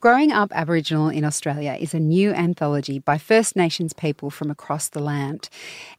Growing Up Aboriginal in Australia is a new anthology by First Nations people from across the land.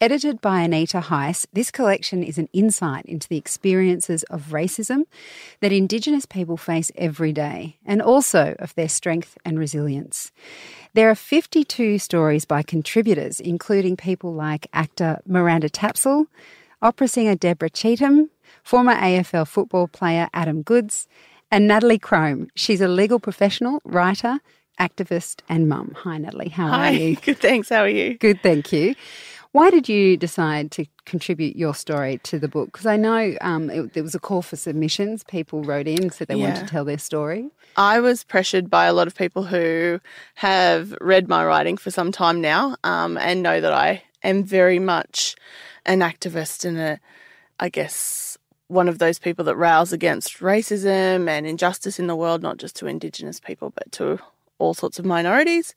Edited by Anita Heiss, this collection is an insight into the experiences of racism that Indigenous people face every day, and also of their strength and resilience. There are 52 stories by contributors, including people like actor Miranda Tapsell, opera singer Deborah Cheetham, former AFL football player Adam Goodes, and Natalie Cromb. She's a legal professional, writer, activist, and mum. Hi, Natalie. How Hi. are you? Good, thanks. How are you? Good, thank you. Why did you decide to contribute your story to the book? Because I know um, it, there was a call for submissions. People wrote in, said they wanted to tell their story. I was pressured by a lot of people who have read my writing for some time now um, and know that I am very much an activist and a, I guess, one of those people that rails against racism and injustice in the world, not just to Indigenous people, but to all sorts of minorities.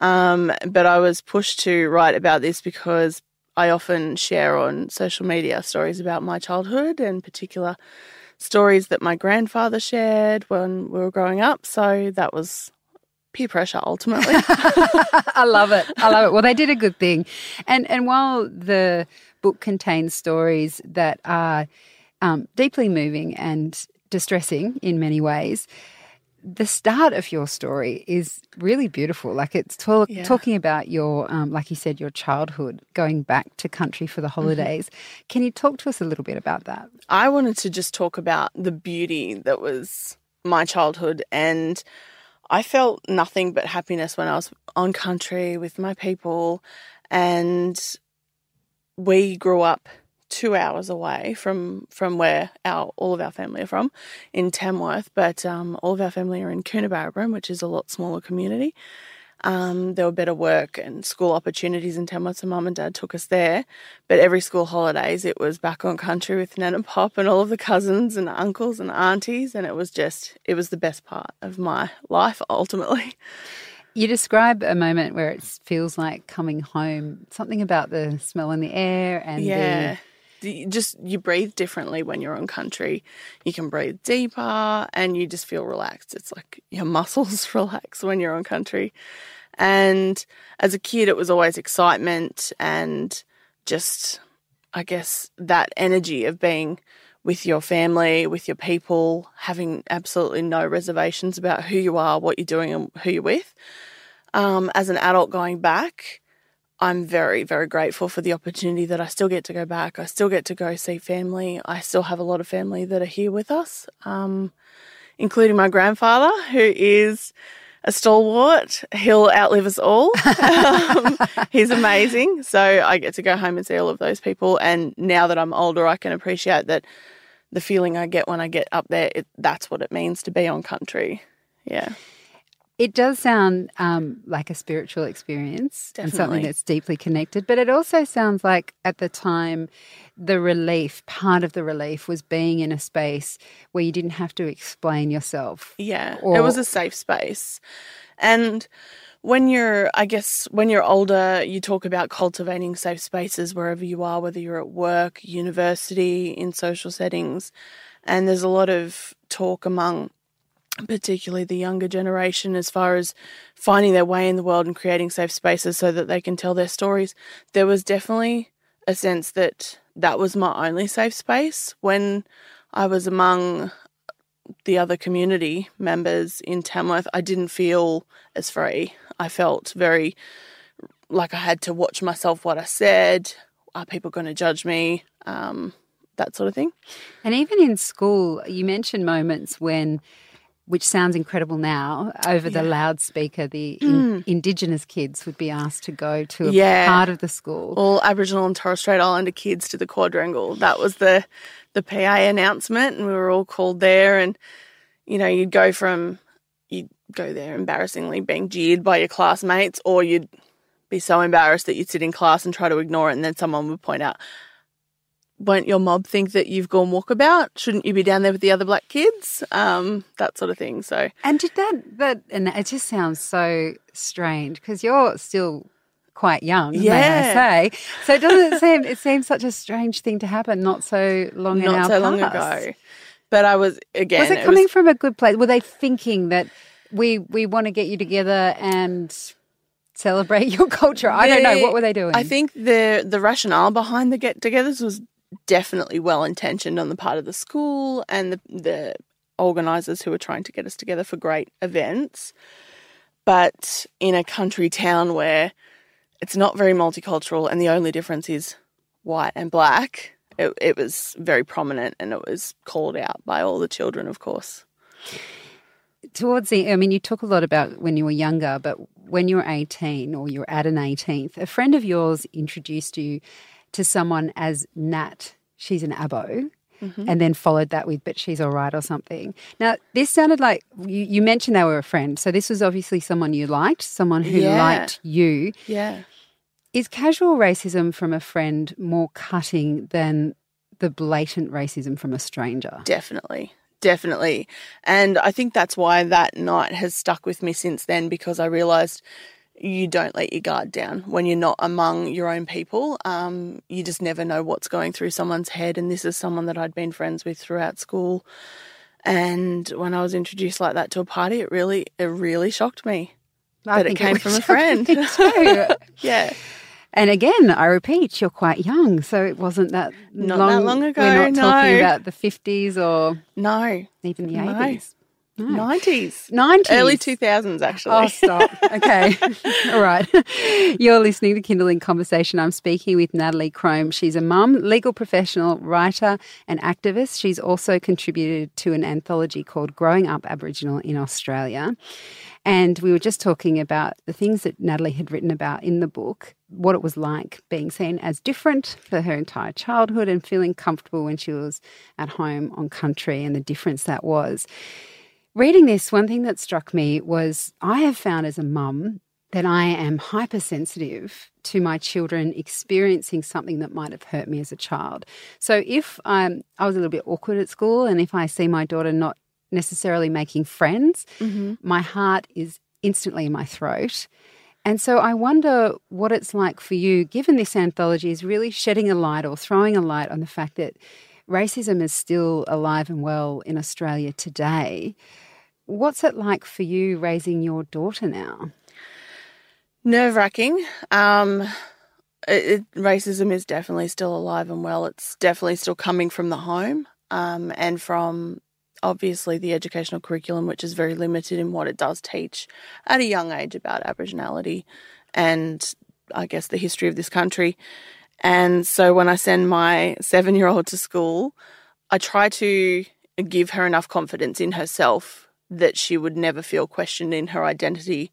Um, but I was pushed to write about this because I often share on social media stories about my childhood and particular stories that my grandfather shared when we were growing up. So that was peer pressure ultimately. I love it. I love it. Well, they did a good thing. And and while the book contains stories that are um, deeply moving and distressing in many ways, the start of your story is really beautiful. Like it's talk, Yeah. talking about your, um, like you said, your childhood, going back to country for the Mm-hmm. holidays. Can you talk to us a little bit about that? I wanted to just talk about the beauty that was my childhood and I felt nothing but happiness when I was on country with my people and we grew up two hours away from from where our all of our family are from in Tamworth, but um, all of our family are in Coonabarabran, which is a lot smaller community. Um, there were better work and school opportunities in Tamworth, so mum and dad took us there. But every school holidays, it was back on country with Nan and Pop and all of the cousins and uncles and aunties, and it was just it was the best part of my life ultimately. You describe a moment where it feels like coming home, something about the smell in the air and Yeah. the Just you breathe differently when you're on country. You can breathe deeper and you just feel relaxed. It's like your muscles relax when you're on country. And as a kid it was always excitement and just I guess that energy of being with your family, with your people, having absolutely no reservations about who you are, what you're doing, and who you're with. Um, as an adult going back, I'm very, very grateful for the opportunity that I still get to go back. I still get to go see family. I still have a lot of family that are here with us, um, including my grandfather, who is a stalwart. He'll outlive us all. um, he's amazing. So I get to go home and see all of those people. And now that I'm older, I can appreciate that the feeling I get when I get up there, it, that's what it means to be on country. Yeah. It does sound um, like a spiritual experience and something that's deeply connected, but it also sounds like at the time, the relief, part of the relief was being in a space where you didn't have to explain yourself. Yeah, Or- it was a safe space. And when you're, I guess, when you're older, you talk about cultivating safe spaces wherever you are, whether you're at work, university, in social settings. And there's a lot of talk among particularly the younger generation as far as finding their way in the world and creating safe spaces so that they can tell their stories. There was definitely a sense that that was my only safe space when I was among the other community members in Tamworth, I didn't feel as free. I felt very like I had to watch myself what I said. Are people going to judge me? Um, that sort of thing. And even in school, you mentioned moments when, which sounds incredible now, over the loudspeaker, the in, hmm. Indigenous kids would be asked to go to a Yeah. part of the school. All Aboriginal and Torres Strait Islander kids to the quadrangle. That was the the PA announcement, and we were all called there. And you know, you'd go from you'd go there embarrassingly being jeered by your classmates, or you'd be so embarrassed that you'd sit in class and try to ignore it, and then someone would point out, won't your mob think that you've gone walkabout? Shouldn't you be down there with the other black kids? Um, that sort of thing. So, and did that that and it just sounds so strange because you're still quite young, yeah. may I say? So it doesn't it seem it seems such a strange thing to happen not so long not so past. long ago. But I was again. Was it, it coming was, from a good place? Were they thinking that we we want to get you together and celebrate your culture? I don't know. What were they doing? I think the the rationale behind the get-togethers was definitely well intentioned on the part of the school and the the organisers who were trying to get us together for great events. But in a country town where it's not very multicultural and the only difference is white and black, it, it was very prominent and it was called out by all the children, of course. Towards the, I mean, you talk a lot about when you were younger, but when you were 18 or you're at an 18th, a friend of yours introduced you to someone as Nat. She's an abo. Mm-hmm. And then followed that with, but she's all right or something. Now, this sounded like you, you, mentioned they were a friend. So, this was obviously someone you liked, someone who yeah. liked you. Yeah. Is casual racism from a friend more cutting than the blatant racism from a stranger? Definitely. Definitely. And I think that's why that night has stuck with me since then because I realized you don't let your guard down when you're not among your own people. Um, you just never know what's going through someone's head. And this is someone that I'd been friends with throughout school. And when I was introduced like that to a party, it really, it really shocked me I that it came it from a friend. yeah. And again, I repeat, you're quite young, so it wasn't that not long, that long ago. We're not no. talking about the 50s or no, even the 80s. Nineties, nineties, early two thousands, actually. Oh, stop. Okay, all right. You're listening to Kinderling Conversation. I'm speaking with Natalie Cromb. She's a mum, legal professional, writer, and activist. She's also contributed to an anthology called "Growing Up Aboriginal in Australia." And we were just talking about the things that Natalie had written about in the book, what it was like being seen as different for her entire childhood and feeling comfortable when she was at home on country and the difference that was. Reading this, one thing that struck me was I have found as a mum that I am hypersensitive to my children experiencing something that might have hurt me as a child. So if I'm, I was a little bit awkward at school and if I see my daughter not necessarily making friends, mm-hmm. my heart is instantly in my throat. And so I wonder what it's like for you, given this anthology is really shedding a light or throwing a light on the fact that racism is still alive and well in Australia today. What's it like for you raising your daughter now? Nerve wracking. Um, racism is definitely still alive and well. It's definitely still coming from the home um, and from obviously the educational curriculum, which is very limited in what it does teach at a young age about Aboriginality and I guess the history of this country. And so when I send my seven year old to school, I try to give her enough confidence in herself that she would never feel questioned in her identity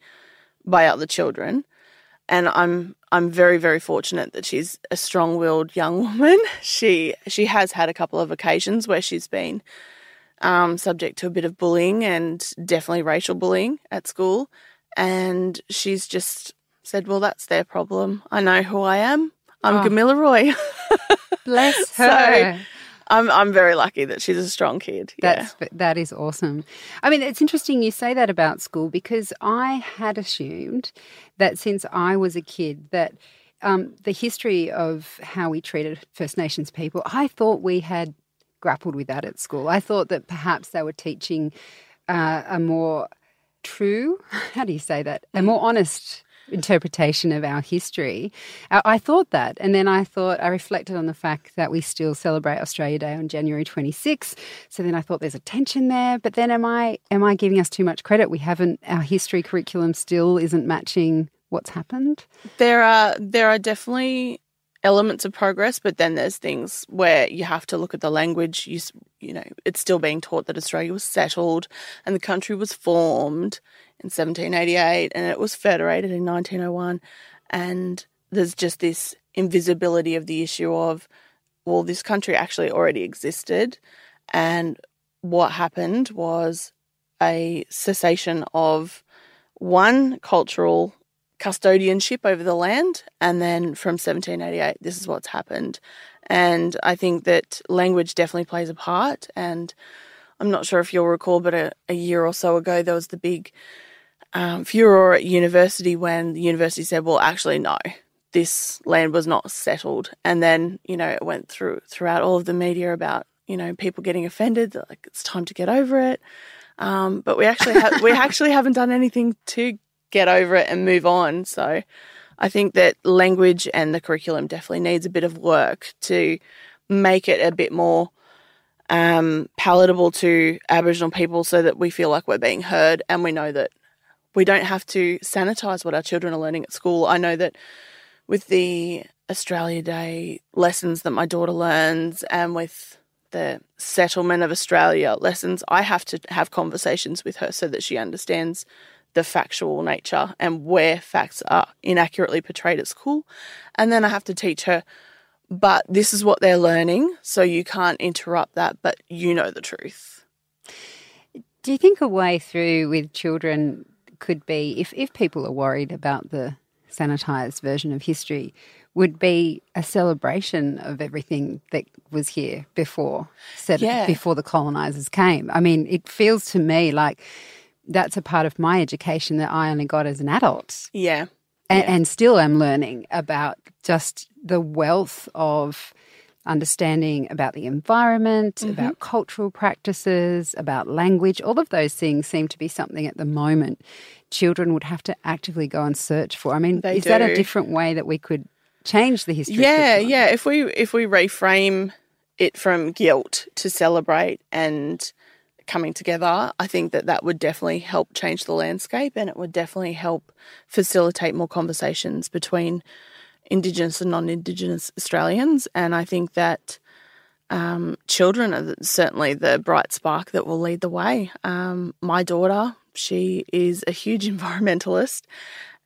by other children. And I'm I'm very very fortunate that she's a strong-willed young woman. She she has had a couple of occasions where she's been um, subject to a bit of bullying and definitely racial bullying at school. And she's just said, Well, that's their problem. I know who I am. I'm oh. Gamilaroi. Bless her. So, I'm I'm very lucky that she's a strong kid. Yeah. That's that is awesome. I mean, it's interesting you say that about school because I had assumed that since I was a kid that um, the history of how we treated First Nations people, I thought we had grappled with that at school. I thought that perhaps they were teaching uh, a more true, how do you say that, a more honest interpretation of our history. Uh, I thought that. And then I thought, I reflected on the fact that we still celebrate Australia Day on January 26th. So then I thought there's a tension there. But then am I, am I giving us too much credit? We haven't, our history curriculum still isn't matching what's happened. There are, there are definitely elements of progress, but then there's things where you have to look at the language. You, you know, it's still being taught that Australia was settled and the country was formed in 1788 and it was federated in 1901. And there's just this invisibility of the issue of, well, this country actually already existed. And what happened was a cessation of one cultural custodianship over the land, and then from 1788, this is what's happened. And I think that language definitely plays a part. And I'm not sure if you'll recall, but a, a year or so ago, there was the big um, furor at university when the university said, well, actually, no, this land was not settled. And then, you know, it went through throughout all of the media about, you know, people getting offended, like it's time to get over it. Um, but we actually ha- we actually haven't done anything to get over it and move on. So I think that language and the curriculum definitely needs a bit of work to make it a bit more um, palatable to Aboriginal people so that we feel like we're being heard and we know that we don't have to sanitize what our children are learning at school. I know that with the Australia Day lessons that my daughter learns and with the settlement of Australia lessons, I have to have conversations with her so that she understands the factual nature and where facts are inaccurately portrayed at school. And then I have to teach her, but this is what they're learning, so you can't interrupt that, but you know the truth. Do you think a way through with children could be if, if people are worried about the sanitized version of history would be a celebration of everything that was here before set, yeah. before the colonizers came. I mean, it feels to me like that's a part of my education that I only got as an adult. Yeah. And, yeah. and still am learning about just the wealth of understanding about the environment, mm-hmm. about cultural practices, about language. All of those things seem to be something at the moment children would have to actively go and search for. I mean, they is do. that a different way that we could change the history? Yeah, yeah. If we if we reframe it from guilt to celebrate and coming together, I think that that would definitely help change the landscape and it would definitely help facilitate more conversations between Indigenous and non Indigenous Australians. And I think that um, children are certainly the bright spark that will lead the way. Um, my daughter, she is a huge environmentalist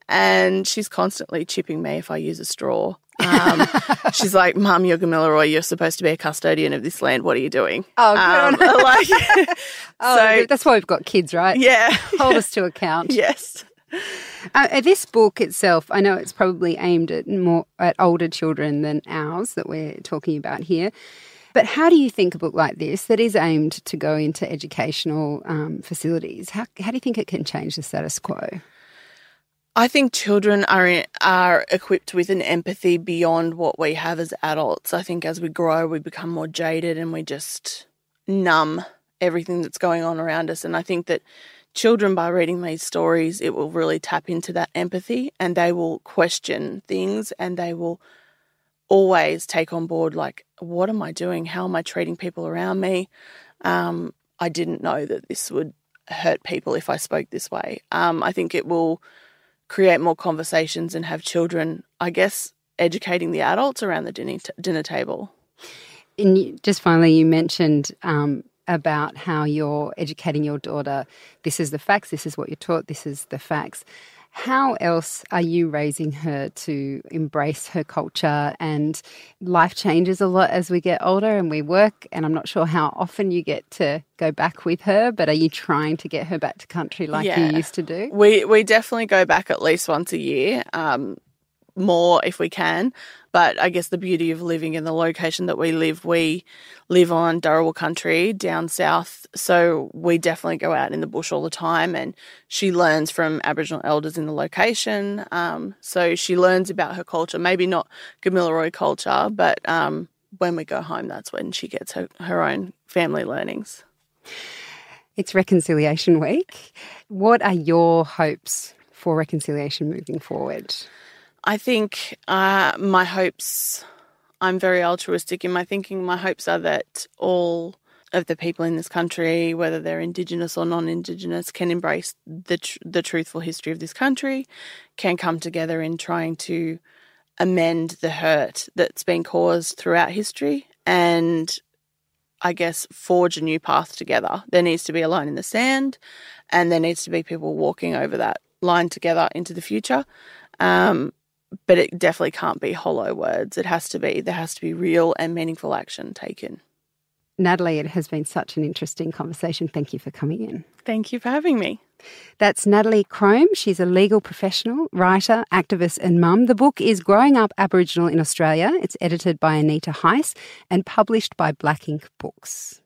and she's constantly chipping me if I use a straw. Um, she's like, "Mum, you're Gamilaroi. You're supposed to be a custodian of this land. What are you doing?" Oh, um, like, oh, so, that's why we've got kids, right? Yeah, hold us to account. Yes. Uh, this book itself, I know it's probably aimed at more at older children than ours that we're talking about here. But how do you think a book like this, that is aimed to go into educational um, facilities, how, how do you think it can change the status quo? I think children are are equipped with an empathy beyond what we have as adults. I think as we grow, we become more jaded and we just numb everything that's going on around us. And I think that children, by reading these stories, it will really tap into that empathy and they will question things and they will always take on board, like, what am I doing? How am I treating people around me? Um, I didn't know that this would hurt people if I spoke this way. Um, I think it will create more conversations and have children, I guess, educating the adults around the dinner, t- dinner table. And just finally, you mentioned um, about how you're educating your daughter. This is the facts. This is what you're taught. This is the facts. How else are you raising her to embrace her culture? And life changes a lot as we get older and we work. And I'm not sure how often you get to go back with her, but are you trying to get her back to country like yeah. you used to do? We we definitely go back at least once a year. Um, more if we can. But I guess the beauty of living in the location that we live, we live on Dharawal country down south. So we definitely go out in the bush all the time. And she learns from Aboriginal elders in the location. Um, so she learns about her culture, maybe not Gamilaroi culture, but um, when we go home, that's when she gets her, her own family learnings. It's Reconciliation Week. What are your hopes for reconciliation moving forward? I think uh, my hopes, I'm very altruistic in my thinking. My hopes are that all of the people in this country, whether they're Indigenous or non Indigenous, can embrace the, tr- the truthful history of this country, can come together in trying to amend the hurt that's been caused throughout history and I guess, forge a new path together. There needs to be a line in the sand, and there needs to be people walking over that line together into the future. Um, but it definitely can't be hollow words. It has to be, there has to be real and meaningful action taken. Natalie, it has been such an interesting conversation. Thank you for coming in. Thank you for having me. That's Natalie Cromb. She's a legal professional, writer, activist, and mum. The book is Growing Up Aboriginal in Australia. It's edited by Anita Heiss and published by Black Inc. Books.